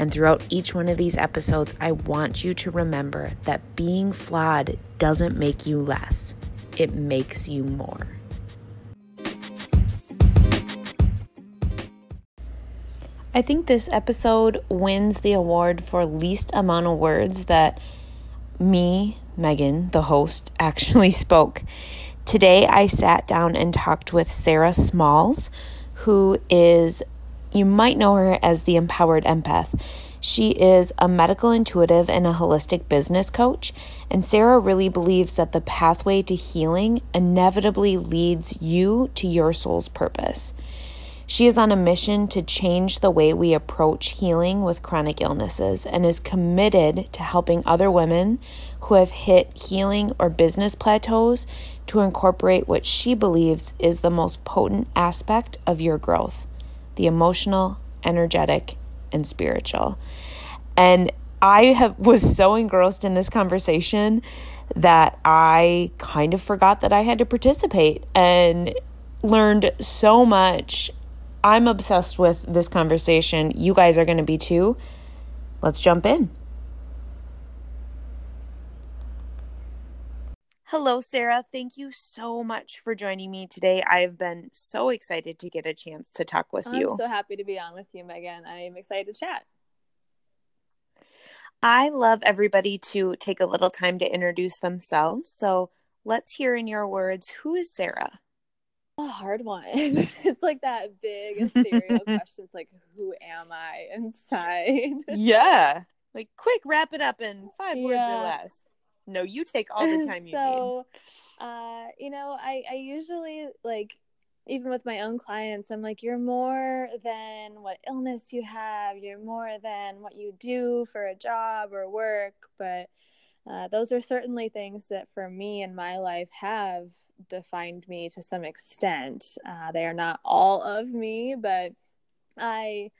And throughout each one of these episodes, I want you to remember that being flawed doesn't make you less, it makes you more. I think this episode wins the award for least amount of words that me, Megan, the host, actually spoke. Today I sat down and talked with Sarah Smalls, who is you might know her as the Empowered Empath. She is a medical intuitive and a holistic business coach, and Sarah really believes that the pathway to healing inevitably leads you to your soul's purpose. She is on a mission to change the way we approach healing with chronic illnesses and is committed to helping other women who have hit healing or business plateaus to incorporate what she believes is the most potent aspect of your growth the emotional, energetic, and spiritual. And I have was so engrossed in this conversation that I kind of forgot that I had to participate and learned so much. I'm obsessed with this conversation. You guys are going to be too. Let's jump in. Hello, Sarah. Thank you so much for joining me today. I've been so excited to get a chance to talk with I'm you. I'm so happy to be on with you, Megan. I'm excited to chat. I love everybody to take a little time to introduce themselves. So let's hear in your words who is Sarah? A hard one. it's like that big ethereal question. It's like, who am I inside? yeah. Like, quick, wrap it up in five yeah. words or less. No, you take all the time you so, need. uh, you know, I I usually like even with my own clients, I'm like, you're more than what illness you have. You're more than what you do for a job or work. But uh, those are certainly things that for me in my life have defined me to some extent. Uh, they are not all of me, but I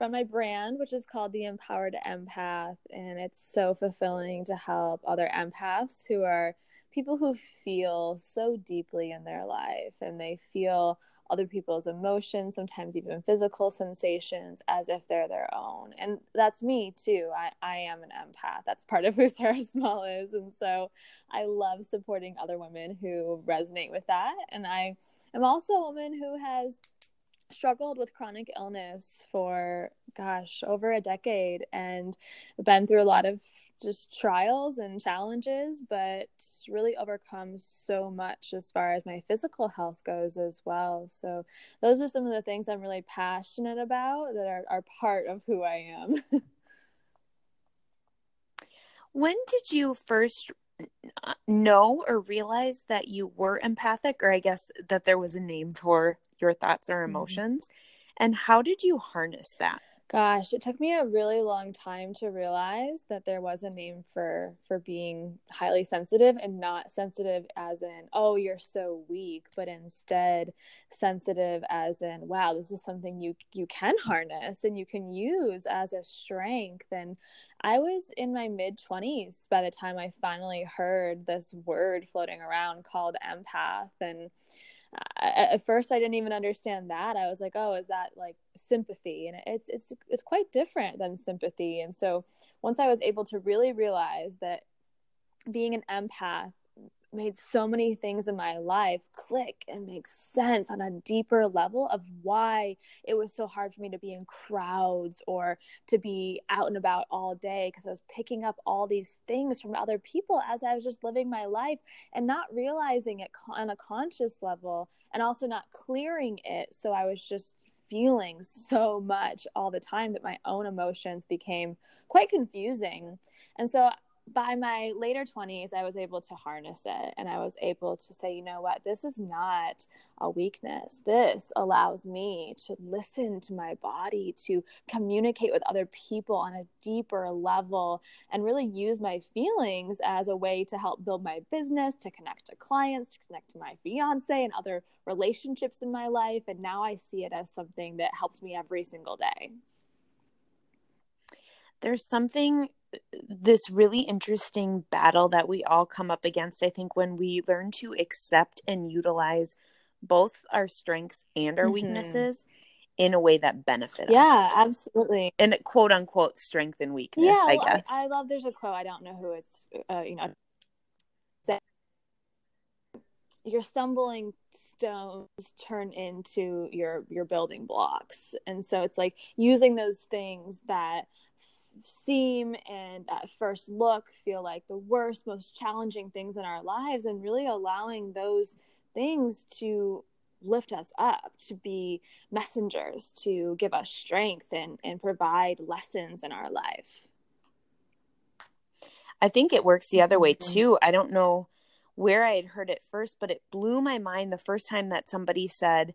from my brand, which is called the Empowered Empath. And it's so fulfilling to help other empaths who are people who feel so deeply in their life and they feel other people's emotions, sometimes even physical sensations, as if they're their own. And that's me too. I, I am an empath. That's part of who Sarah Small is. And so I love supporting other women who resonate with that. And I am also a woman who has struggled with chronic illness for gosh over a decade and been through a lot of just trials and challenges but really overcome so much as far as my physical health goes as well. So those are some of the things i'm really passionate about that are, are part of who i am. When did you first uh, know or realize that you were empathic or i guess that there was a name for your thoughts or mm-hmm. emotions mm-hmm. and how did you harness that gosh it took me a really long time to realize that there was a name for for being highly sensitive and not sensitive as in oh you're so weak but instead sensitive as in wow this is something you you can harness and you can use as a strength and i was in my mid 20s by the time i finally heard this word floating around called empath and at first I didn't even understand that. I was like, "Oh, is that like sympathy?" And it's it's it's quite different than sympathy. And so once I was able to really realize that being an empath made so many things in my life click and make sense on a deeper level of why it was so hard for me to be in crowds or to be out and about all day because I was picking up all these things from other people as I was just living my life and not realizing it on a conscious level and also not clearing it. So I was just feeling so much all the time that my own emotions became quite confusing. And so by my later 20s, I was able to harness it and I was able to say, you know what, this is not a weakness. This allows me to listen to my body, to communicate with other people on a deeper level, and really use my feelings as a way to help build my business, to connect to clients, to connect to my fiance and other relationships in my life. And now I see it as something that helps me every single day. There's something this really interesting battle that we all come up against, I think, when we learn to accept and utilize both our strengths and our mm-hmm. weaknesses in a way that benefit yeah, us. Yeah, absolutely. And quote unquote strength and weakness, yeah, I guess. I, I, love there's a quote, I don't know who it's, uh, you know, your stumbling stones turn into your your building blocks and so it's like using those things that seem and at first look feel like the worst, most challenging things in our lives, and really allowing those things to lift us up, to be messengers, to give us strength and, and provide lessons in our life. I think it works the other way mm-hmm. too. I don't know where I had heard it first, but it blew my mind the first time that somebody said,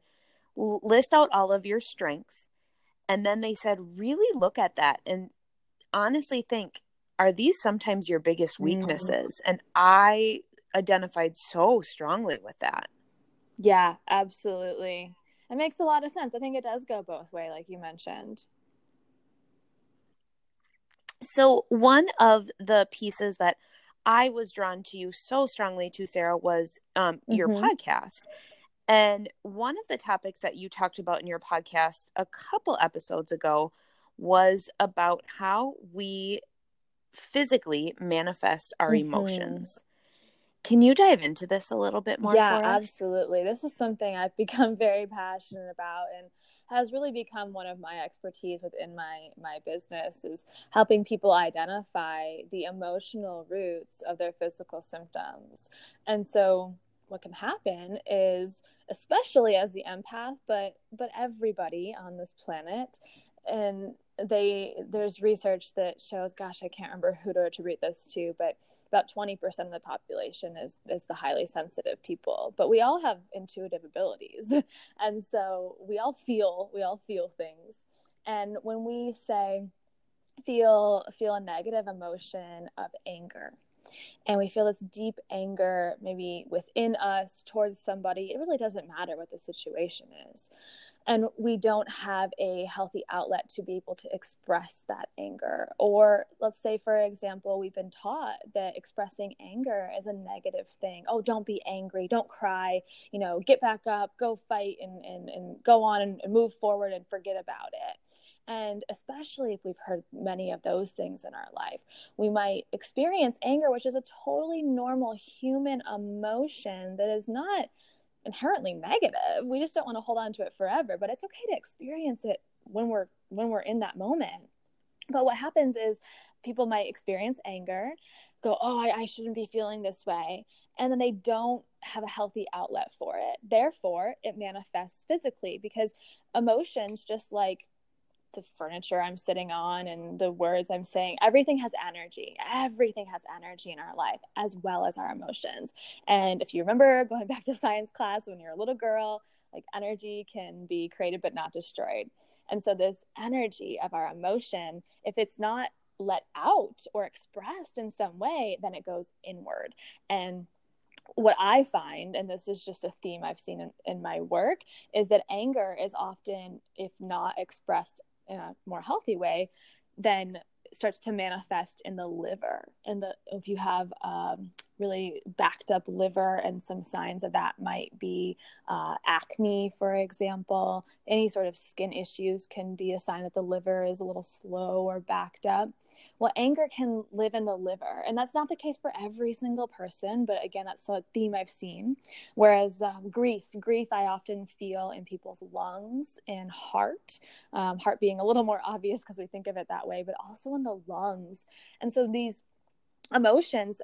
list out all of your strengths. And then they said, really look at that and honestly think, are these sometimes your biggest mm-hmm. weaknesses? Mm-hmm. And I identified so strongly with that. Yeah, absolutely. It makes a lot of sense. I think it does go both way, like you mentioned. So one of the pieces that I was drawn to you so strongly to, Sarah, was um, your mm-hmm. podcast. And one of the topics that you talked about in your podcast a couple episodes ago was about how we physically manifest our mm-hmm. emotions. Can you dive into this a little bit more? Yeah, absolutely. This is something I've become very passionate about and has really become one of my expertise within my my business is helping people identify the emotional roots of their physical symptoms. And so what can happen is especially as the empath but but everybody on this planet and they there's research that shows gosh i can't remember who to attribute this to but about 20% of the population is is the highly sensitive people. But we all have intuitive abilities. And so we all feel we all feel things. And when we say feel feel a negative emotion of anger and we feel this deep anger maybe within us towards somebody it really doesn't matter what the situation is and we don't have a healthy outlet to be able to express that anger. Or let's say, for example, we've been taught that expressing anger is a negative thing. Oh, don't be angry, don't cry, you know, get back up, go fight and, and, and go on and, move forward and forget about it. And especially if we've heard many of those things in our life, we might experience anger, which is a totally normal human emotion that is not inherently negative. We just don't want to hold on to it forever, but it's okay to experience it when we're when we're in that moment. But what happens is people might experience anger, go, "Oh, I, I shouldn't be feeling this way," and then they don't have a healthy outlet for it. Therefore, it manifests physically because emotions, just like the furniture I'm sitting on and the words I'm saying. Everything has energy. Everything has energy in our life as well as our emotions. And if you remember going back to science class when you're a little girl, like energy can be created but not destroyed. And so, this energy of our emotion, if it's not let out or expressed in some way, then it goes inward. And what I find, and this is just a theme I've seen in, in, my work, is that anger is often, if not expressed in a more healthy way, then starts to manifest in the liver. And the if you have um, really backed up liver, and some signs of that might be uh, acne, for example. Any sort of skin issues can be a sign that the liver is a little slow or backed up. Well, anger can live in the liver, and that's not the case for every single person, but again, that's a theme I've seen. Whereas um, grief, grief, I often feel in people's lungs and heart, um, heart being a little more obvious because we think of it that way, but also in the lungs. And so these emotions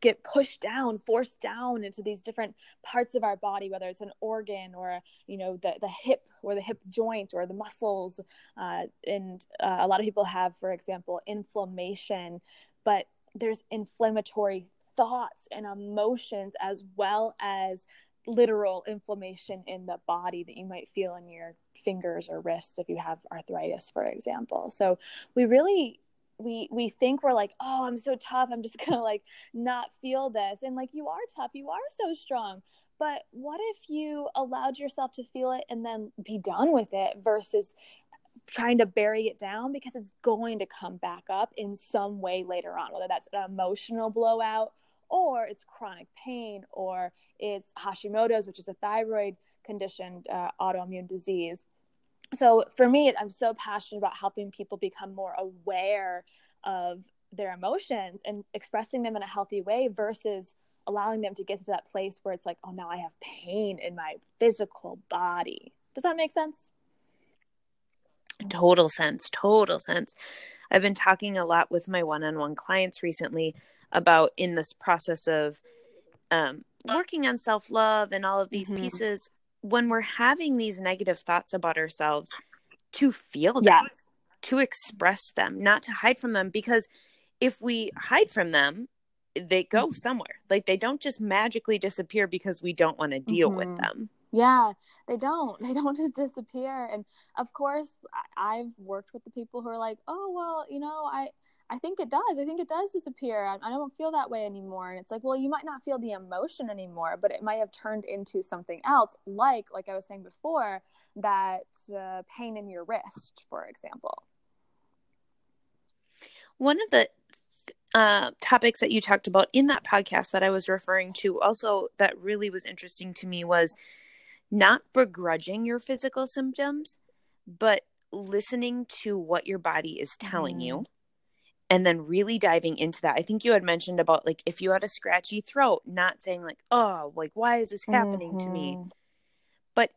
get pushed down forced down into these different parts of our body whether it's an organ or you know the, the hip or the hip joint or the muscles uh, and uh, a lot of people have for example inflammation but there's inflammatory thoughts and emotions as well as literal inflammation in the body that you might feel in your fingers or wrists if you have arthritis for example. So we really we we think we're like oh i'm so tough. I'm just gonna like not feel this. And like you are tough. You are so strong. But what if you allowed yourself to feel it and then be done with it versus trying to bury it down because it's going to come back up in some way later on whether that's an emotional blowout or it's chronic pain, or it's Hashimoto's, which is a thyroid conditioned uh, autoimmune disease. So for me, I'm so passionate about helping people become more aware of their emotions and expressing them in a healthy way versus allowing them to get to that place where it's like, oh, now I have pain in my physical body. Does that make sense? Total sense. Total sense. I've been talking a lot with my one on one clients recently about in this process of um, working on self love and all of these mm-hmm. pieces when we're having these negative thoughts about ourselves to feel them, yes. to express them, not to hide from them. Because if we hide from them, they go mm-hmm. somewhere. Like they don't just magically disappear because we don't want to deal mm-hmm. with them. Yeah, they don't. They don't just disappear. And of course, I've worked with the people who are like, "Oh, well, you know, I I think it does. I think it does disappear. I, I, don't feel that way anymore." And it's like, "Well, you might not feel the emotion anymore, but it might have turned into something else, like like I was saying before, that uh, pain in your wrist, for example." One of the uh, topics that you talked about in that podcast that I was referring to, also that really was interesting to me was not begrudging your physical symptoms, but listening to what your body is telling mm. you mm-hmm. And then really diving into that. I think you had mentioned about like if you had a scratchy throat, not saying like, oh, like why is this happening mm-hmm. to me? Mm-hmm. But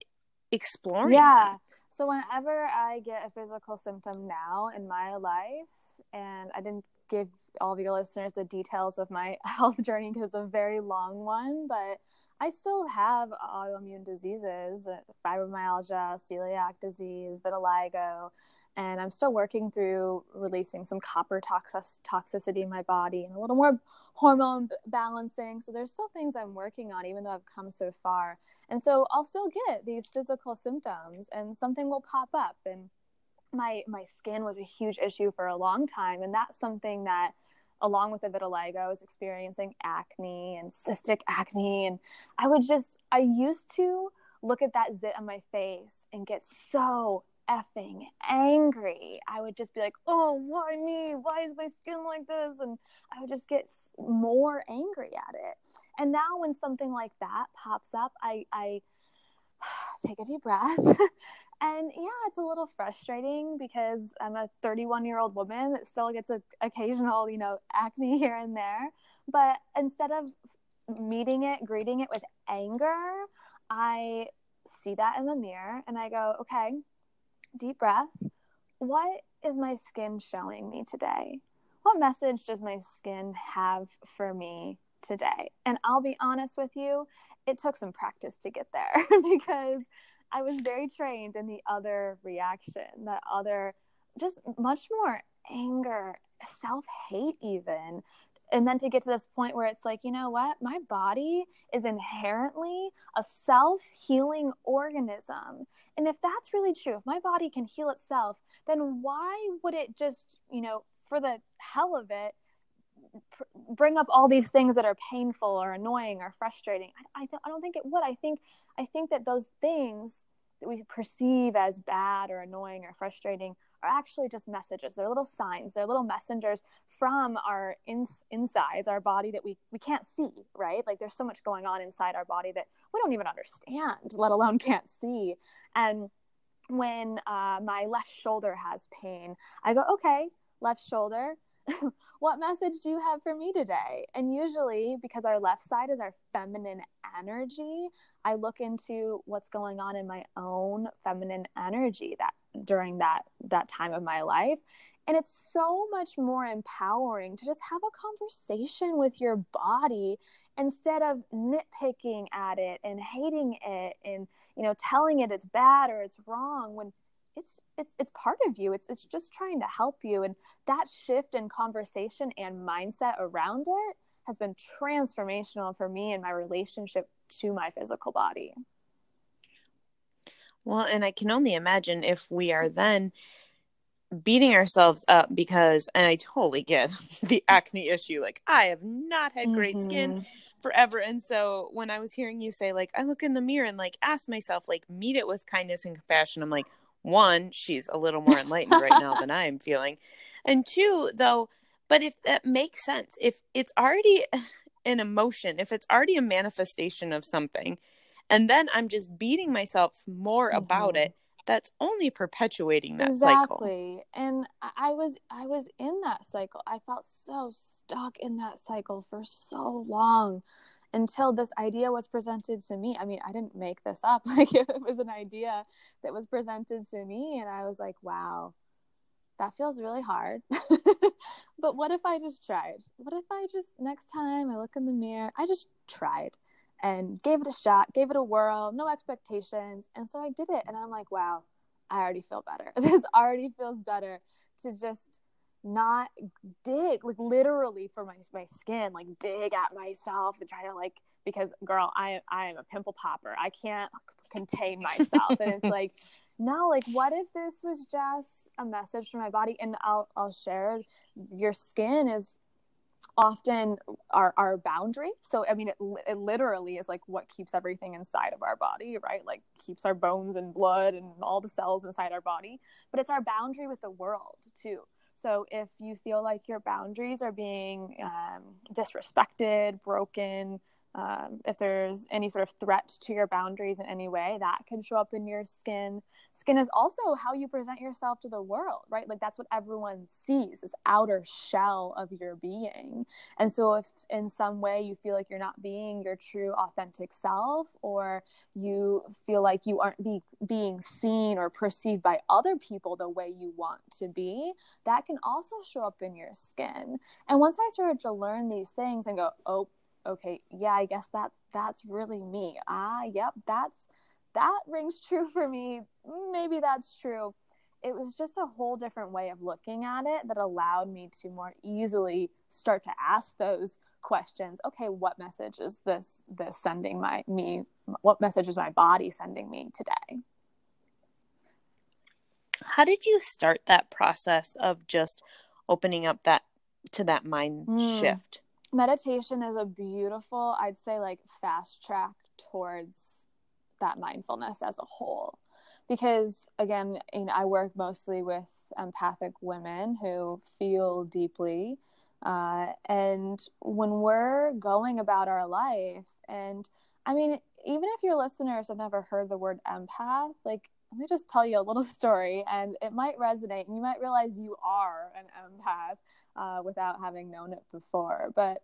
exploring. Yeah. That. So whenever I get a physical symptom now in my life, and I didn't give all of your listeners the details of my health journey because it's a very long one, but I still have autoimmune diseases, uh, fibromyalgia, celiac disease, vitiligo, and I'm still working through releasing some copper toxic- toxicity in my body and a little more hormone balancing. So there's still things I'm working on, even though I've come so far. And so I'll still get these physical symptoms, and something will pop up. And my my skin was a huge issue for a long time, and that's something that along with the vitiligo, I was experiencing acne and cystic acne. And I would just, I used to look at that zit on my face and get so effing angry. I would just be like, oh, why me? Why is my skin like this? And I would just get more angry at it. And now when something like that pops up, I, I take a deep breath and yeah it's a little frustrating because i'm a 31 year old woman that still gets a occasional you know acne here and there but instead of meeting it greeting it with anger i see that in the mirror and i go okay deep breath what is my skin showing me today what message does my skin have for me today and i'll be honest with you it took some practice to get there because I was very trained in the other reaction, that other, just much more anger, self hate, even. And then to get to this point where it's like, you know what? My body is inherently a self healing organism. And if that's really true, if my body can heal itself, then why would it just, you know, for the hell of it, pr- bring up all these things that are painful or annoying or frustrating. I, I, th- I don't think it would. I think I think that those things that we perceive as bad or annoying or frustrating are actually just messages. They're little signs. They're little messengers from our ins- insides, our body that we, we can't see, right? Like there's so much going on inside our body that we don't even understand, let alone can't see. And when uh, my left shoulder has pain, I go, okay, left shoulder, what message do you have for me today? And usually, because our left side is our feminine energy, I look into what's going on in my own feminine energy that during that that time of my life. And it's so much more empowering to just have a conversation with your body instead of nitpicking at it and hating it and you know telling it it's bad or it's wrong when it's it's it's part of you. It's it's just trying to help you. And that shift in conversation and mindset around it has been transformational for me and my relationship to my physical body well and i can only imagine if we are then beating ourselves up because and i totally get the acne issue like i have not had great mm-hmm. skin forever and so when i was hearing you say like i look in the mirror and like ask myself like meet it with kindness and compassion i'm like one, she's a little more enlightened right now than I am feeling. And two, though, but if that makes sense, if it's already an emotion, if it's already a manifestation of something, and then I'm just beating myself more mm-hmm. about it, that's only perpetuating that cycle. exactly. cycle. And I was I was in that cycle. I felt so stuck in that cycle for so long until this idea was presented to me. I mean, I didn't make this up. Like it was an idea that was presented to me and I was like, wow, that feels really hard. but what if I just tried? What if I just next time I look in the mirror, I just tried and gave it a shot, gave it a whirl, no expectations. And so I did it and I'm like, wow, I already feel better. This already feels better to just not dig like literally for my my skin like dig at myself and try to like because girl i i am a pimple popper i can't contain myself and it's like no like what if this was just a message from my body and i'll i'll share your skin is often our our boundary. So i mean it, it literally is like what keeps everything inside of our body right? Like keeps our bones and blood and all the cells inside our body. But it's our boundary with the world too. So if you feel like your boundaries are being um, disrespected, broken, um, if there's any sort of threat to your boundaries in any way, that can show up in your skin. Skin is also how you present yourself to the world, right? Like that's what everyone sees, this outer shell of your being. And so, if in some way you feel like you're not being your true, authentic self, or you feel like you aren't be, being seen or perceived by other people the way you want to be, that can also show up in your skin. And once I started to learn these things and go, oh, okay, yeah, I guess that's that's really me. Ah, yep, that's that rings true for me. Maybe that's true. It was just a whole different way of looking at it that allowed me to more easily start to ask those questions. Okay, what message is this this sending my me? What message is my body sending me today? How did you start that process of just opening up that to that mind mm. shift? Meditation is a beautiful, I'd say, like fast track towards that mindfulness as a whole. Because again, you know, I work mostly with empathic women who feel deeply. Uh, and when we're going about our life, and I mean, even if your listeners have never heard the word empath, like let me just tell you a little story and it might resonate and you might realize you are an empath uh, without having known it before. But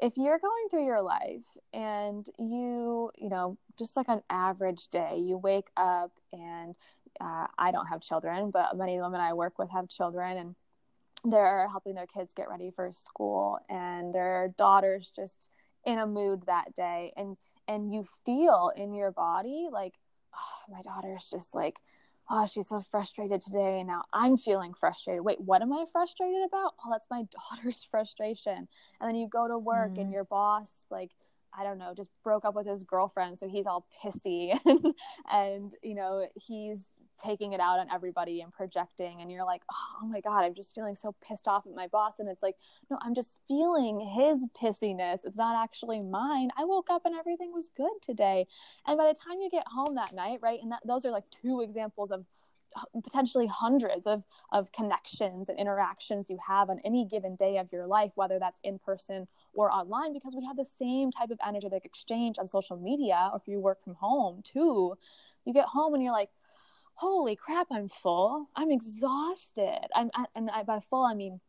if you're going through your life and you you know just like an average day you wake up and uh, i don't have children but many women i work with have children and they're helping their kids get ready for school and their daughter's just in a mood that day and and you feel in your body like oh, my daughter's just like, oh, she's so frustrated today. And now I'm feeling frustrated. Wait, what am I frustrated about? Oh, that's my daughter's frustration. And then you go to work mm. and your boss, like, I don't know, just broke up with his girlfriend. So he's all pissy and, and, you know, he's taking it out on everybody and projecting. And you're like, oh, oh my God, I'm just feeling so pissed off at my boss. And it's like, no, I'm just feeling his pissiness. It's not actually mine. I woke up and everything was good today. And by the time you get home that night, right? And that, those are like two examples of uh, potentially hundreds of, of connections and interactions you have on any given day of your life, whether that's in person or online, because we have the same type of energetic exchange on social media, or if you work from home too. You get home and you're like, holy crap, I'm full. I'm exhausted. I'm, and I, by full, I mean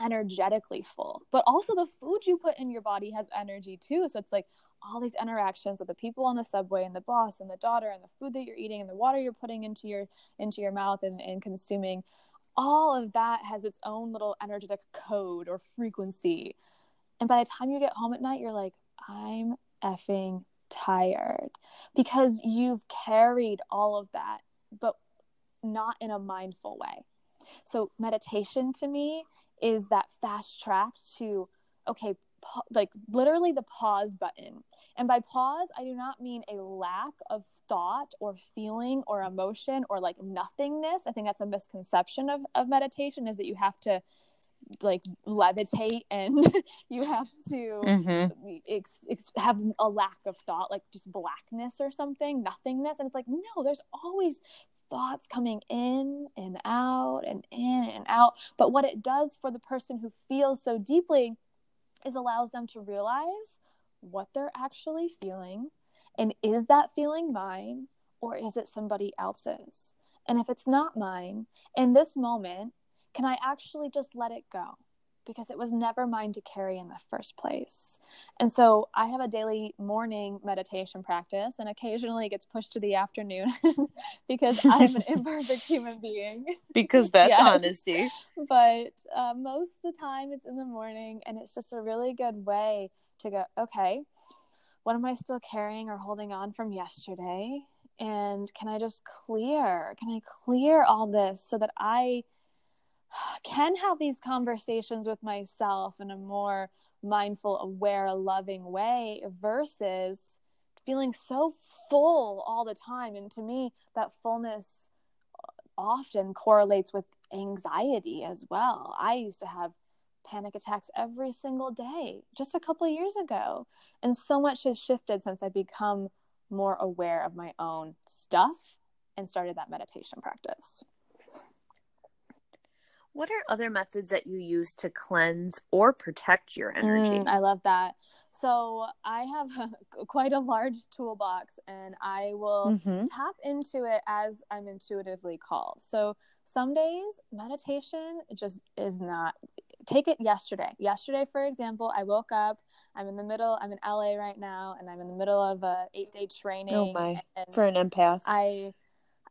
energetically full but also the food you put in your body has energy too so it's like all these interactions with the people on the subway and the boss and the daughter and the food that you're eating and the water you're putting into your into your mouth and, and consuming all of that has its own little energetic code or frequency and by the time you get home at night you're like i'm effing tired because you've carried all of that but not in a mindful way. So, meditation to me is that fast track to, okay, pa- like literally the pause button. And by pause, I do not mean a lack of thought or feeling or emotion or like nothingness. I think that's a misconception of, of meditation is that you have to like levitate and you have to Mm-hmm. ex- ex- have a lack of thought like just blackness or something nothingness. And it's like no there's always thoughts coming in and out and in and out. But what it does for the person who feels so deeply is allows them to realize what they're actually feeling. And is that feeling mine or is it somebody else's? And if it's not mine in this moment can I actually just let it go? Because it was never mine to carry in the first place. And so I have a daily morning meditation practice, and occasionally it gets pushed to the afternoon because I'm an imperfect human being. Because that's Yes. honesty. But uh, most of the time it's in the morning, and it's just a really good way to go, okay, what am I still carrying or holding on from yesterday? And can I just clear? Can I clear all this so that I can have these conversations with myself in a more mindful, aware, loving way versus feeling so full all the time. And to me, that fullness often correlates with anxiety as well. I used to have panic attacks every single day just a couple years ago. And so much has shifted since I've become more aware of my own stuff and started that meditation practice. What are other methods that you use to cleanse or protect your energy? Mm, I love that. So I have quite a large toolbox, and I will Mhm. tap into it as I'm intuitively called. So some days meditation just is not. Take it yesterday. Yesterday, for example, I woke up. I'm in the middle. I'm in LA right now, and I'm in the middle of a eight day training. Oh my! For an empath. I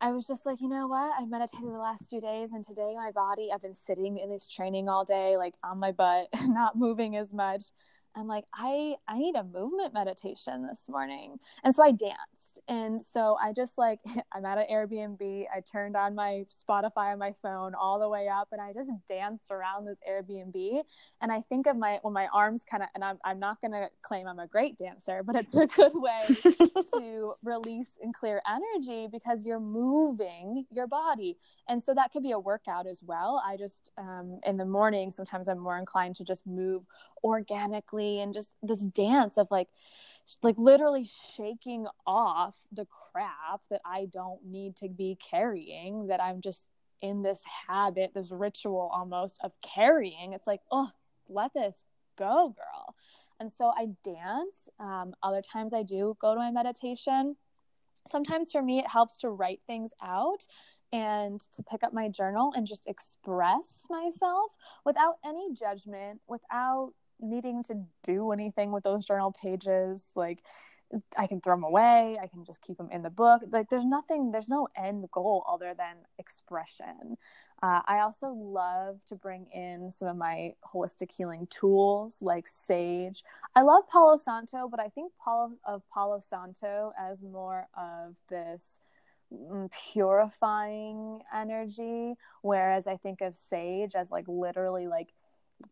I was just like, you know what? I've meditated the last few days and today my body, I've been sitting in this training all day, like on my butt, not moving as much. I'm like, I I need a movement meditation this morning. And so I danced. And so I just like I'm at an Airbnb. I turned on my Spotify on my phone all the way up and I just danced around this Airbnb. And I think of my when my arms kind of and I'm I'm not gonna claim I'm a great dancer, but it's a good way to release and clear energy because you're moving your body. And so that could be a workout as well. I just, um, in the morning, sometimes I'm more inclined to just move organically and just this dance of like, like literally shaking off the crap that I don't need to be carrying, that I'm just in this habit, this ritual almost of carrying. It's like, oh, let this go, girl. And so I dance. Um, other times I do go to my meditation. Sometimes for me, it helps to write things out and to pick up my journal and just express myself without any judgment, without needing to do anything with those journal pages. Like, I can throw them away. I can just keep them in the book. Like, there's nothing, there's no end goal other than expression. Uh, I also love to bring in some of my holistic healing tools like sage. I love Palo Santo, but I think Palo, of Palo Santo as more of this mm, purifying energy, whereas I think of sage as like literally like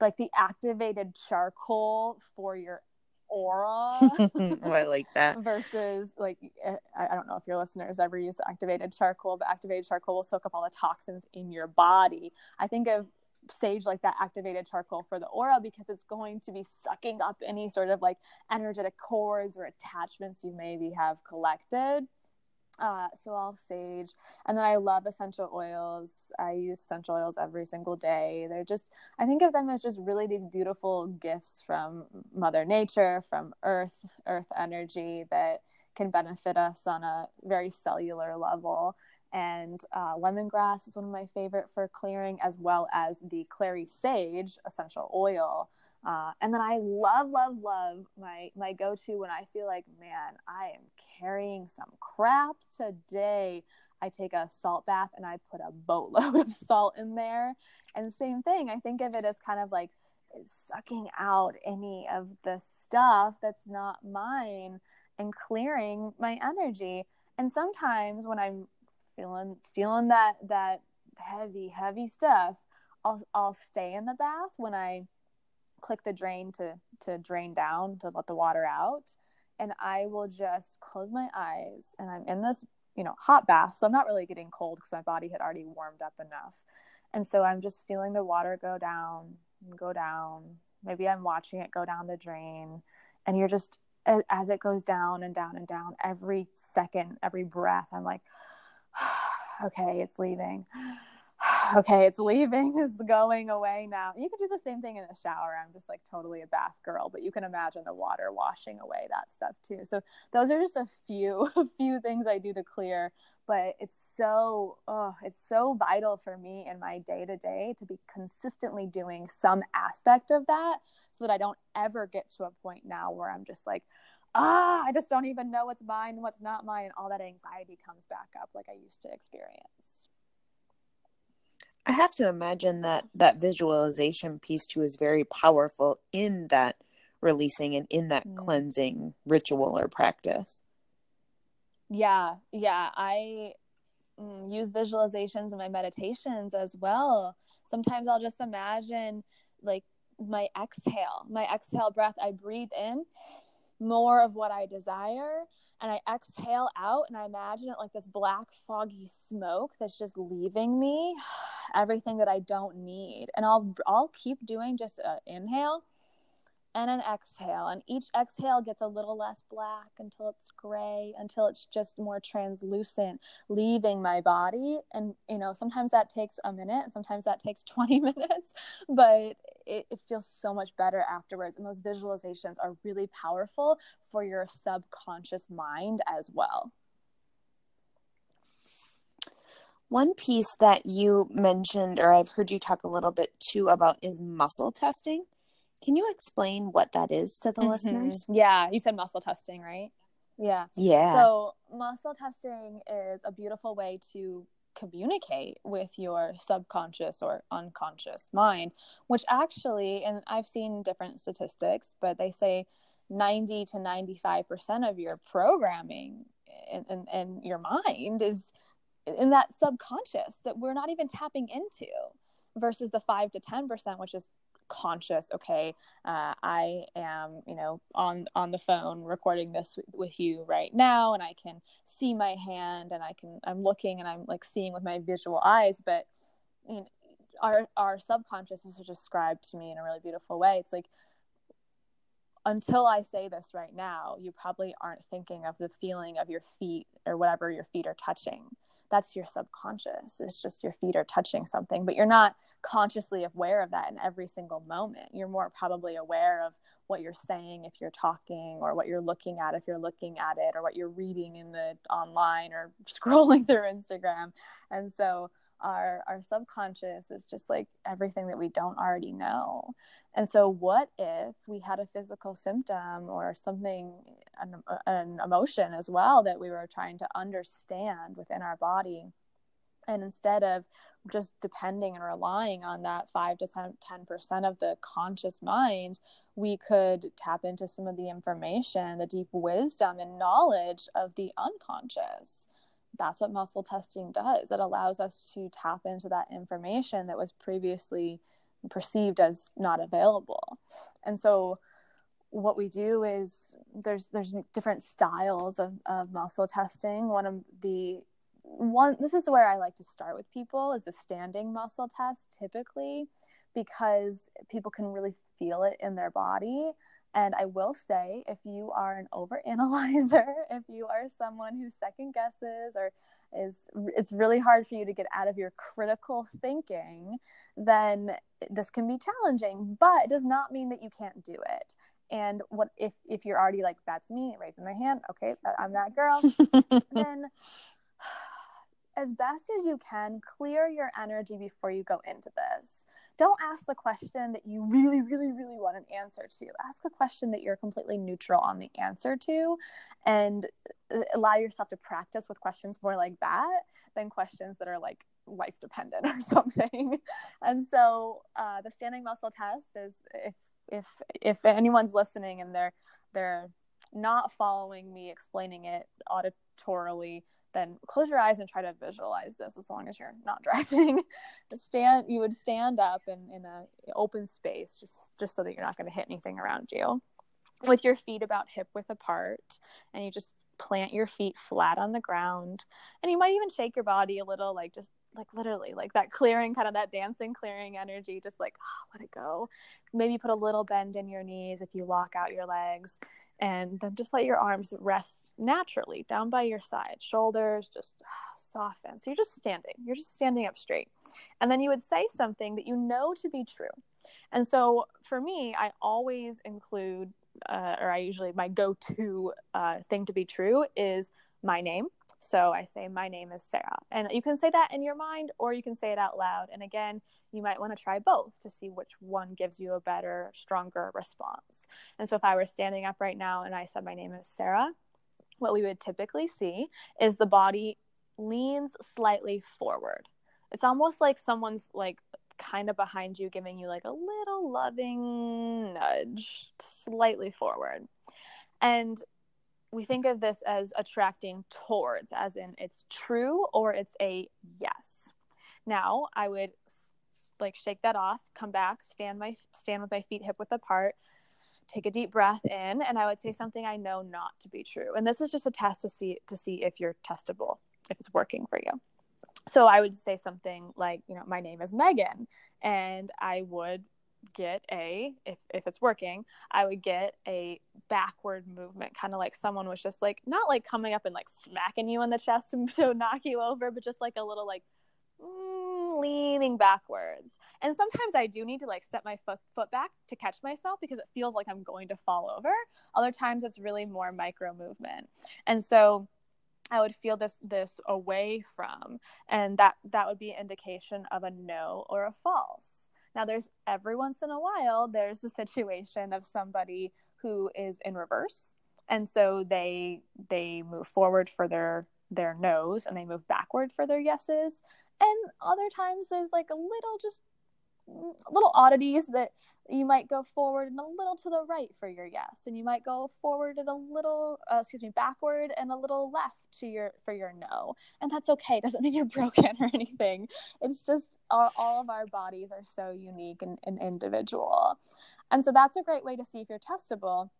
like the activated charcoal for your aura oh, I like that. versus like eh, I I don't know if your listeners ever use activated charcoal, but activated charcoal will soak up all the toxins in your body. I think of sage like that activated charcoal for the aura because it's going to be sucking up any sort of like energetic cords or attachments you maybe have collected. Uh, so I'll sage, and then I love essential oils. I use essential oils every single day. They're just, I think of them as just really these beautiful gifts from Mother Nature, from Earth, Earth energy that can benefit us on a very cellular level. And uh, lemongrass is one of my favorite for clearing, as well as the clary sage essential oil. Uh, and then I love, love, love my my go to when I feel like, man, I am carrying some crap today. I take a salt bath and I put a boatload of salt in there. And same thing, I think of it as kind of like sucking out any of the stuff that's not mine and clearing my energy. And sometimes when I'm feeling feeling that that heavy heavy stuff i'll i'll stay in the bath when i click the drain to to drain down to let the water out. And i will just close my eyes and i'm in this you know hot bath. So i'm not really getting cold because my body had already warmed up enough. And so i'm just feeling the water go down and go down. Maybe i'm watching it go down the drain. And you're just as it goes down and down and down every second every breath i'm like okay it's leaving okay, it's leaving, it's going away now. You can do the same thing in the shower. I'm just like totally a bath girl, but you can imagine the water washing away that stuff too. So those are just a few a few things I do to clear, but it's so oh, it's so vital for me in my day to day to be consistently doing some aspect of that so that I don't ever get to a point now where I'm just like ah, I just don't even know what's mine, what's not mine, and all that anxiety comes back up like I used to experience. I have to imagine that that visualization piece too is very powerful in that releasing and in that mm. cleansing ritual or practice. Yeah, yeah, I mm, use visualizations in my meditations as well. Sometimes I'll just imagine like my exhale, my exhale breath. I breathe in more of what I desire and I exhale out and I imagine it like this black foggy smoke that's just leaving me everything that I don't need. And I'll I'll keep doing just an inhale and an exhale. And each exhale gets a little less black until it's gray, until it's just more translucent, leaving my body. And, you know, sometimes that takes a minute, sometimes that takes 20 minutes, but it, it feels so much better afterwards. And those visualizations are really powerful for your subconscious mind as well. One piece that you mentioned, or I've heard you talk a little bit too about, is muscle testing. Can you explain what that is to the mm-hmm. listeners? Yeah, you said muscle testing, right? Yeah. Yeah. So, muscle testing is a beautiful way to communicate with your subconscious or unconscious mind, which actually, and I've seen different statistics, but they say 90 to 95% of your programming in, in, in your mind is in that subconscious that we're not even tapping into versus the 5 to 10% which is conscious okay uh, i am you know on on the phone recording this with you right now and i can see my hand and i can i'm looking and i'm like seeing with my visual eyes but you know, our our subconscious is described to me in a really beautiful way. It's like until I say this right now, you probably aren't thinking of the feeling of your feet or whatever your feet are touching. That's your subconscious. It's just your feet are touching something, but you're not consciously aware of that in every single moment. You're more probably aware of what you're saying if you're talking or what you're looking at if you're looking at it or what you're reading in the online or scrolling through Instagram. And so our our subconscious is just like everything that we don't already know and so what if we had a physical symptom or something an, an emotion as well that we were trying to understand within our body and instead of just depending and relying on that 5 to 10, 10% of the conscious mind we could tap into some of the information the deep wisdom and knowledge of the unconscious that's what muscle testing does. It allows us to tap into that information that was previously perceived as not available. And so what we do is there's there's different styles of, of muscle testing. One of the one this is where I like to start with people is the standing muscle test typically because people can really feel it in their body and I will say, if you are an overanalyzer, if you are someone who second guesses or is, it's really hard for you to get out of your critical thinking, then this can be challenging. But it does not mean that you can't do it. And what if if you're already like that's me raising my hand, okay, I'm that girl, then as best as you can, clear your energy before you go into this. Don't ask the question that you really, really, really want an answer to. Ask a question that you're completely neutral on the answer to and uh, allow yourself to practice with questions more like that than questions that are like life dependent or something. And so uh, the standing muscle test is if if if anyone's listening and they're they're not following me explaining it auditorily, then close your eyes and try to visualize this as long as you're not driving. stand you would stand up in, in a open space just just so that you're not going to hit anything around you. With your feet about hip width apart and you just plant your feet flat on the ground and you might even shake your body a little like just like literally like that clearing kind of that dancing clearing energy just like oh, let it go. Maybe put a little bend in your knees if you lock out your legs and then just let your arms rest naturally down by your side. Shoulders just soften. So you're just standing. You're just standing up straight. And then you would say something that you know to be true. And so for me i always include uh, or i usually my go-to uh, thing to be true is my name so I say, My name is Sarah. And you can say that in your mind or you can say it out loud. And again, you might want to try both to see which one gives you a better, stronger response. And so if I were standing up right now and I said, My name is Sarah, what we would typically see is the body leans slightly forward. It's almost like someone's like kind of behind you, giving you like a little loving nudge slightly forward. And we think of this as attracting towards, as in it's true or it's a yes. Now, I would like shake that off, come back, stand my stand with my feet hip width apart, take a deep breath in, and I would say something I know not to be true. And this is just a test to see to see if you're testable, if it's working for you. So I would say something like, you know, my name is Megan, and I would get a if if it's working i would get a backward movement kind of like someone was just like not like coming up and like smacking you in the chest to, to knock you over but just like a little like mm, leaning backwards. And sometimes i do need to like step my foot foot back to catch myself because it feels like i'm going to fall over. Other times it's really more micro movement. And so I would feel this this away from, and that that would be an indication of a no or a false. Now, there's every once in a while, there's a situation of somebody who is in reverse. And so they they move forward for their their no's and they move backward for their yeses. And other times there's like a little just little oddities that you might go forward and a little to the right for your yes and you might go forward and a little uh, excuse me backward and a little left to your for your no. And that's okay. It doesn't mean you're broken or anything. It's just all, all of our bodies are so unique and, and individual. And so that's a great way to see if you're testable.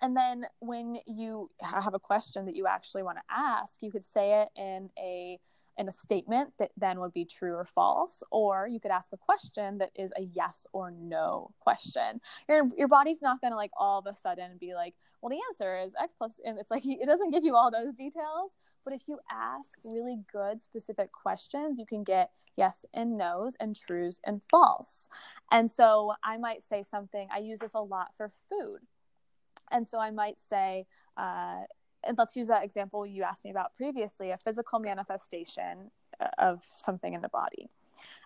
And then when you have a question that you actually want to ask you could say it in a in a statement that then would be true or false or you could ask a question that is a yes or no question. Your your body's not to like all of a sudden be like well the answer is x plus and it's like it doesn't give you all those details. But if you ask really good specific questions you can get yes and no's and trues and false. And so i might say something i use this a lot for food. And so i might say uh, and let's use that example you asked me about previously a physical manifestation uh, of something in the body.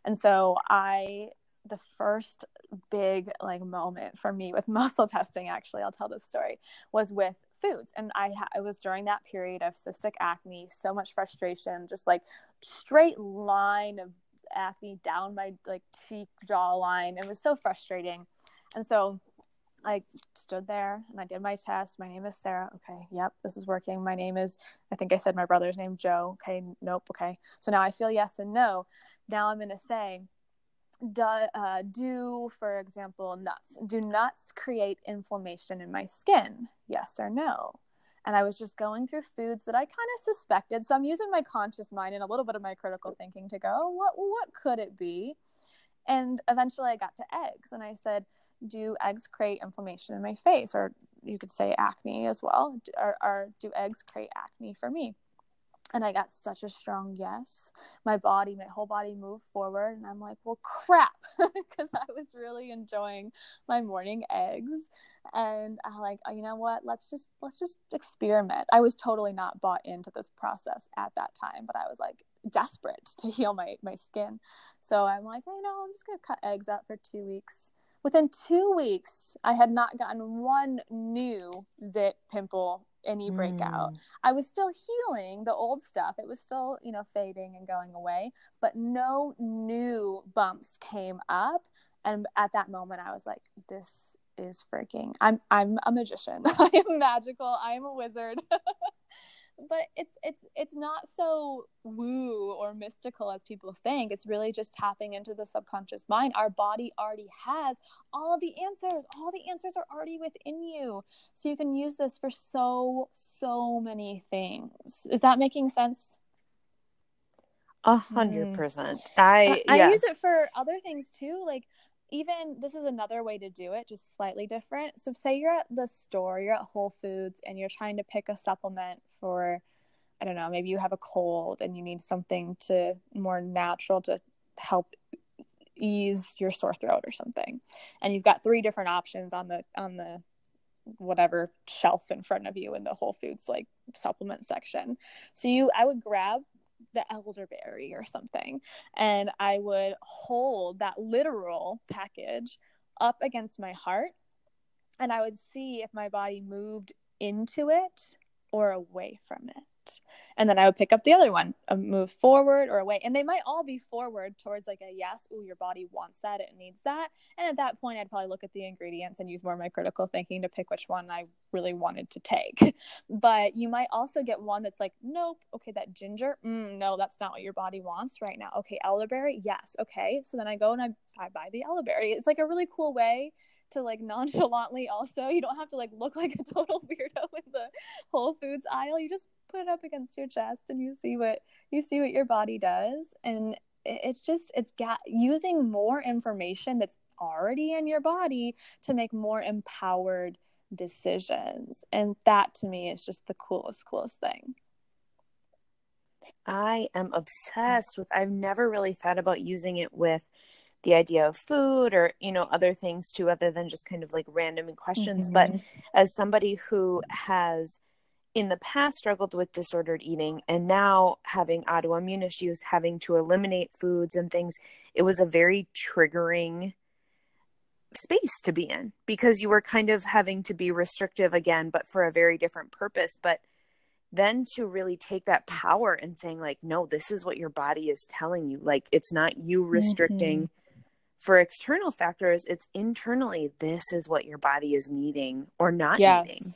And so i the first big like moment for me with muscle testing actually i'll tell this story was with foods. And i it was during that period of cystic acne so much frustration just like straight line of acne down my like cheek jawline. It was so frustrating. And so I stood there and I did my test. My name is Sarah. Okay, yep, this is working. My name is, I think I said my brother's name, Joe. Okay, nope. Okay, so now I feel yes and no. Now I'm going to say, do, uh, do, for example, nuts. Do nuts create inflammation in my skin? Yes or no? And I was just going through foods that I kind of suspected. So I'm using my conscious mind and a little bit of my critical thinking to go, what what could it be? And eventually I got to eggs and I said, do eggs create inflammation in my face? Or you could say acne as well. Or, or do eggs create acne for me? And i got such a strong yes. My body my whole body moved forward and i'm like well crap because i was really enjoying my morning eggs. And I'm like oh, you know what? Let's just let's just experiment. I was totally not bought into this process at that time but i was like desperate to heal my my skin. So i'm like you know i'm just gonna cut eggs out for two weeks Within two weeks, I had not gotten one new zit, pimple, any breakout. Mm. I was still healing the old stuff. It was still, you know, fading and going away, but no new bumps came up. And at that moment, I was like, this is freaking. I'm I'm a magician. I am magical. I am a wizard. but it's it's it's not so woo or mystical as people think. It's really just tapping into the subconscious mind. Our body already has all of the answers. All the answers are already within you. So you can use this for so so many things. Is that making sense? A hundred percent. I i yes. use it for other things too. Like even this is another way to do it, just slightly different. So, say you're at the store, you're at Whole Foods, and you're trying to pick a supplement for, I don't know, maybe you have a cold and you need something to more natural to help ease your sore throat or something. And you've got three different options on the on the whatever shelf in front of you in the Whole Foods like supplement section. So you I would grab the elderberry or something. And I would hold that literal package up against my heart and I would see if my body moved into it or away from it and then I would pick up the other one, move forward or away, and they might all be forward towards like a yes, ooh, your body wants that, it needs that, and at that point, I'd probably look at the ingredients and use more of my critical thinking to pick which one I really wanted to take. but you might also get one that's like, nope, okay, that ginger, mm, no, that's not what your body wants right now. Okay, elderberry, yes, okay, so then I go and I I buy the elderberry. It's like a really cool way to like nonchalantly also you don't have to like look like a total weirdo in the whole foods aisle you just put it up against your chest and you see what you see what your body does. And it's just it's got using more information that's already in your body to make more empowered decisions. And that to me is just the coolest coolest thing. I am obsessed with i've never really thought about using it with the idea of food or you know other things too other than just kind of like random questions. Mm-hmm. but as somebody who has in the past struggled with disordered eating and now having autoimmune issues having to eliminate foods and things it was a very triggering space to be in because you were kind of having to be restrictive again but for a very different purpose but then to really take that power and saying like no this is what your body is telling you like it's not you restricting mm-hmm. for external factors it's internally this is what your body is needing or not yes. needing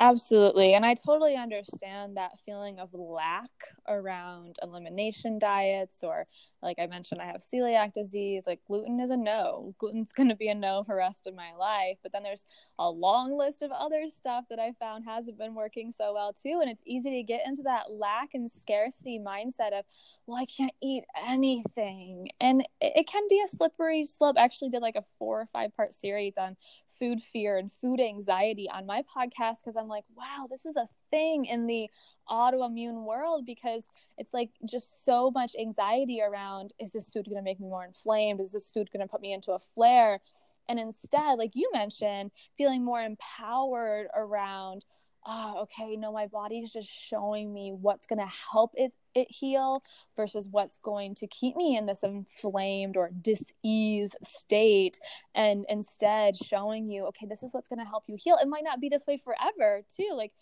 Absolutely. And I totally understand that feeling of lack around elimination diets or like I mentioned I have celiac disease, like gluten is a no. Gluten's going to be a no for rest of my life. But then there's a long list of other stuff that I found hasn't been working so well too and it's easy to get into that lack and scarcity mindset of well I can't eat anything. And it, it can be a slippery slope. I actually did like a 4 or 5 part series on food fear and food anxiety on my podcast because I'm like, wow, this is a thing in the autoimmune world because it's like just so much anxiety around is this food going to make me more inflamed? Is this food going to put me into a flare? And instead, like you mentioned, feeling more empowered around oh, okay, no, my body's just showing me what's going to help it it heal versus what's going to keep me in this inflamed or dis-ease state and instead showing you okay this is what's going to help you heal. It might not be this way forever too. Like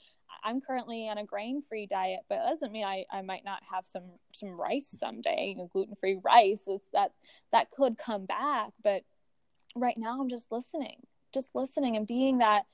i'm currently on a grain-free diet but that doesn't mean i, I might not have some some rice someday gluten-free rice. It's that that could come back but right now i'm just listening just listening and being that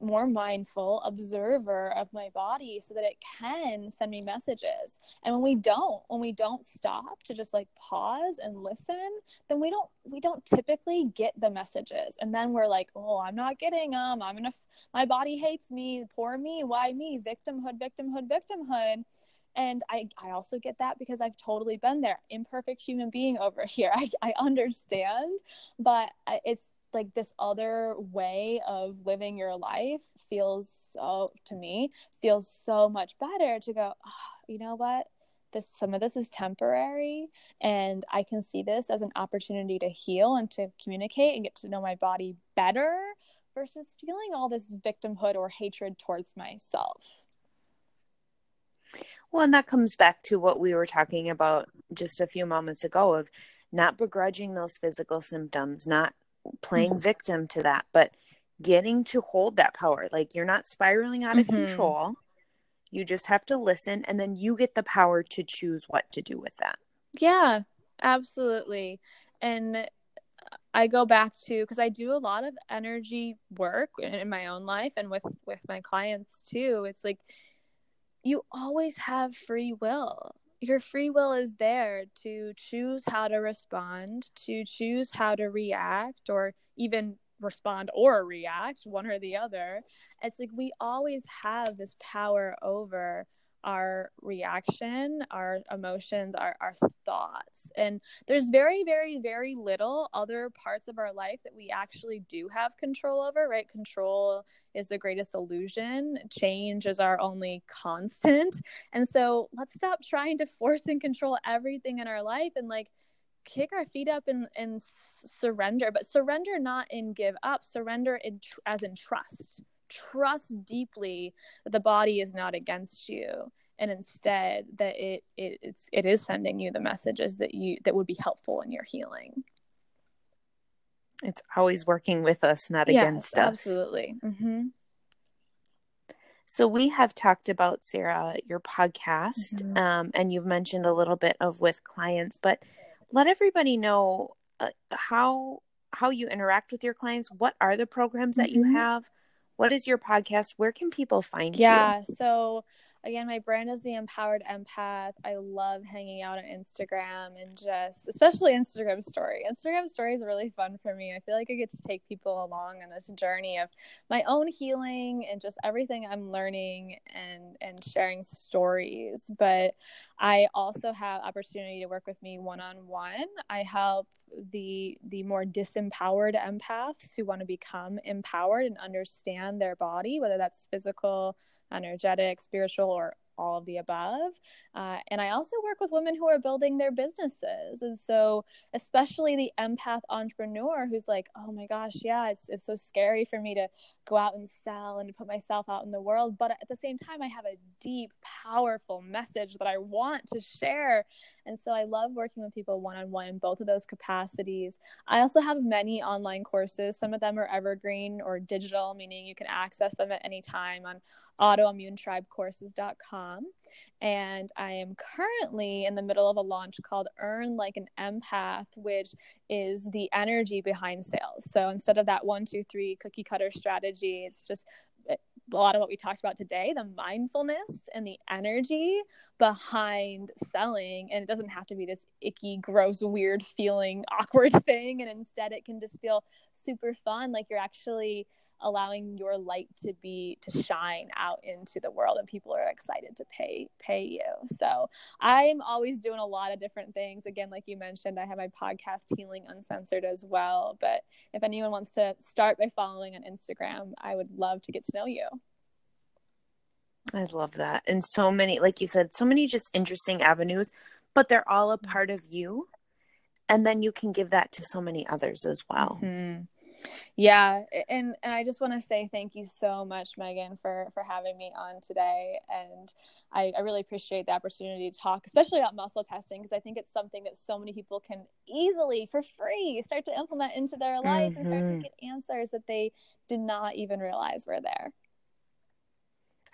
more mindful observer of my body so that it can send me messages. And when we don't when we don't stop to just like pause and listen then we don't we don't typically get the messages. And then we're like oh i'm not getting them i'm gonna my body hates me. Poor me. Why me? Victimhood victimhood victimhood. And I, I also get that because I've totally been there. Imperfect human being over here. I, I understand, but uh, it's like this other way of living your life feels so to me feels so much better to go oh, you know what? This some of this is temporary and i can see this as an opportunity to heal and to communicate and get to know my body better versus feeling all this victimhood or hatred towards myself. Well and that comes back to what we were talking about just a few moments ago of not begrudging those physical symptoms not playing mm-hmm. victim to that, but getting to hold that power. Like you're not spiraling out of mm-hmm. control. You just have to listen and then you get the power to choose what to do with that. Yeah, absolutely. And I go back to because I do a lot of energy work in, in my own life and with with my clients too. It's like you always have free will. Your free will is there to choose how to respond, to choose how to react, or even respond or react, one or the other. It's like we always have this power over our reaction, our emotions, our, our thoughts. And there's very, very, very little other parts of our life that we actually do have control over, right? Control is the greatest illusion, change is our only constant. And so let's stop trying to force and control everything in our life and like kick our feet up and, and surrender, but surrender not in give up, surrender in tr- as in trust trust deeply that the body is not against you and instead that it, it it's it is sending you the messages that you that would be helpful in your healing it's always working with us not yes, against us absolutely mm-hmm. so we have talked about sarah your podcast mm-hmm. um, and you've mentioned a little bit of with clients but let everybody know uh, how how you interact with your clients what are the programs that mm-hmm. you have what is your podcast? Where can people find yeah, you? Yeah, so again, my brand is the Empowered Empath. I love hanging out on Instagram and just, especially Instagram story. Instagram story is really fun for me. I feel like I get to take people along on this journey of my own healing and just everything I'm learning and and sharing stories. But I also have opportunity to work with me one on one. I help the the more disempowered empaths who want to become empowered and understand their body, whether that's physical energetic, spiritual, or all of the above. Uh, and I also work with women who are building their businesses. And so, especially the empath entrepreneur who's like, oh my gosh, yeah, it's, it's so scary for me to go out and sell and put myself out in the world. But at the same time, I have a deep, powerful message that I want to share. And so I love working with people one on one in both of those capacities. I also have many online courses. Some of them are evergreen or digital, meaning you can access them at any time on autoimmunetribecourses.com. And I am currently in the middle of a launch called Earn Like an Empath, which is the energy behind sales. So instead of that one, two, three cookie cutter strategy, it's just eh, a lot of what we talked about today the mindfulness and the energy behind selling. And it doesn't have to be this icky gross weird feeling awkward thing. And instead it can just feel super fun. Like you're actually allowing your light to be to shine out into the world and people are excited to pay pay you. So i'm always doing a lot of different things. Again like you mentioned i have my podcast healing uncensored as well. But if anyone wants to start by following on instagram i would love to get to know you. I love that. And so many like you said so many just interesting avenues but they're all a part of you. And then you can give that to so many others as well. Mm-hmm. Yeah, and and I just want to say thank you so much, Megan, for for having me on today. And I, I really appreciate the opportunity to talk, especially about muscle testing, because I think it's something that so many people can easily, for free, start to implement into their life mm-hmm. and start to mm-hmm. get answers that they did not even realize were there.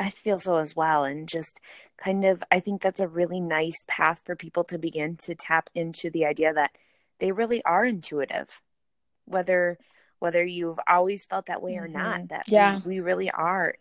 I feel so as well. And just kind of, I think that's a really nice path for people to begin to tap into the idea that they really are intuitive. Whether whether you've always felt that way or mm-hmm. not that yeah. we, we, really are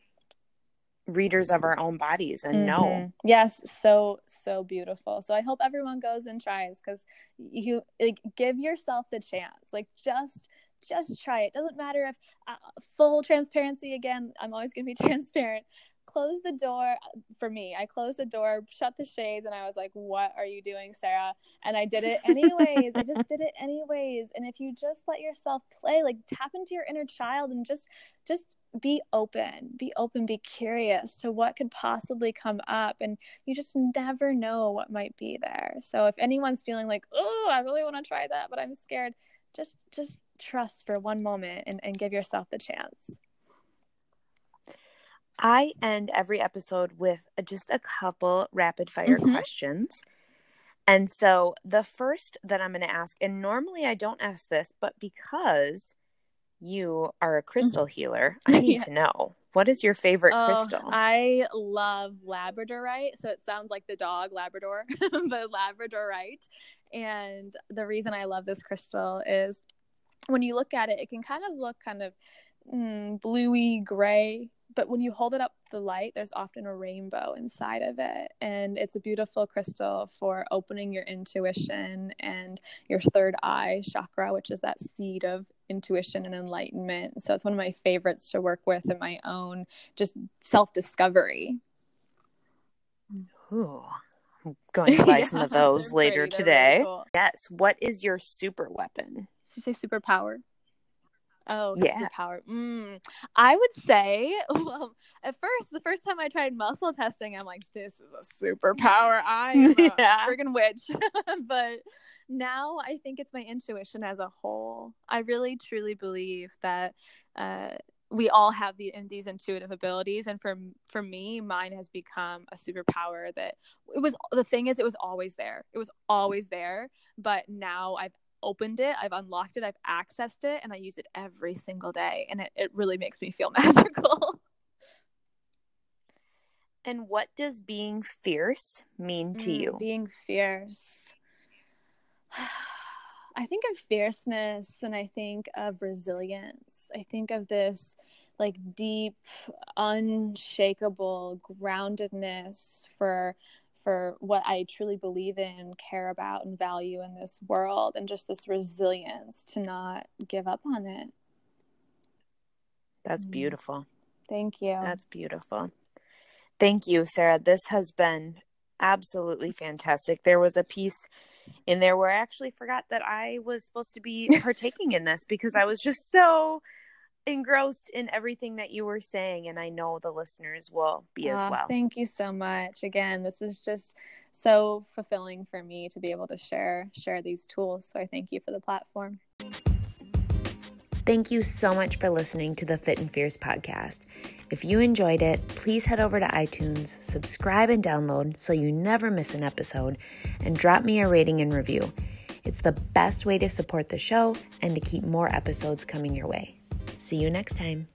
readers of our own bodies and mm-hmm. know yes so so beautiful so i hope everyone goes and tries because you like give yourself the chance like just just try it doesn't matter if uh, full transparency again i'm always going to be transparent closed the door for me. I closed the door, shut the shades, and I was like, What are you doing, Sarah? And I did it anyways. I just did it anyways. And if you just let yourself play, like tap into your inner child and just just be open, be open, be curious to what could possibly come up. And you just never know what might be there. So if anyone's feeling like, oh, I really want to try that, but I'm scared, just just trust for one moment and, and give yourself the chance. I end every episode with just a couple rapid fire mm-hmm. questions. And so the first that I'm going to ask, and normally I don't ask this, but because you are a crystal mm-hmm. healer, I need yeah. to know what is your favorite oh, crystal? I love Labradorite. So it sounds like the dog Labrador, but Labradorite. And the reason I love this crystal is when you look at it, it can kind of look kind of mm, bluey gray but when you hold it up the light, there's often a rainbow inside of it. And it's a beautiful crystal for opening your intuition and your third eye chakra, which is that seed of intuition and enlightenment. So it's one of my favorites to work with in my own just self discovery. Ooh. I'm going to buy yeah, some of those later today. Really cool. Yes. What is your super weapon? Did you say superpower? Oh, yeah. Superpower. Mm, I would say, well, at first, the first time I tried muscle testing, I'm like, this is a superpower. I'm a yeah. freaking witch. but now I think it's my intuition as a whole. I really truly believe that uh, we all have the, these intuitive abilities, and for for me, mine has become a superpower. That it was the thing is, it was always there. It was always there, but now I've opened it, I've unlocked it, I've accessed it, and I use it every single day. And it, it really makes me feel magical. and what does being fierce mean to mm, you? Being fierce. I think of fierceness and I think of resilience. I think of this like deep, unshakable groundedness for for what I truly believe in, care about, and value in this world, and just this resilience to not give up on it. That's mm-hmm. beautiful. Thank you. That's beautiful. Thank you, Sarah. This has been absolutely fantastic. There was a piece in there where I actually forgot that I was supposed to be partaking in this because I was just so engrossed in everything that you were saying and i know the listeners will be as ah, well. thank you so much. Again this is just so fulfilling for me to be able to share share these tools so i thank you for the platform. Thank you so much for listening to the fit and fierce podcast. If you enjoyed it please head over to itunes subscribe and download so you never miss an episode and drop me a rating and review. It's the best way to support the show and to keep more episodes coming your way See you next time.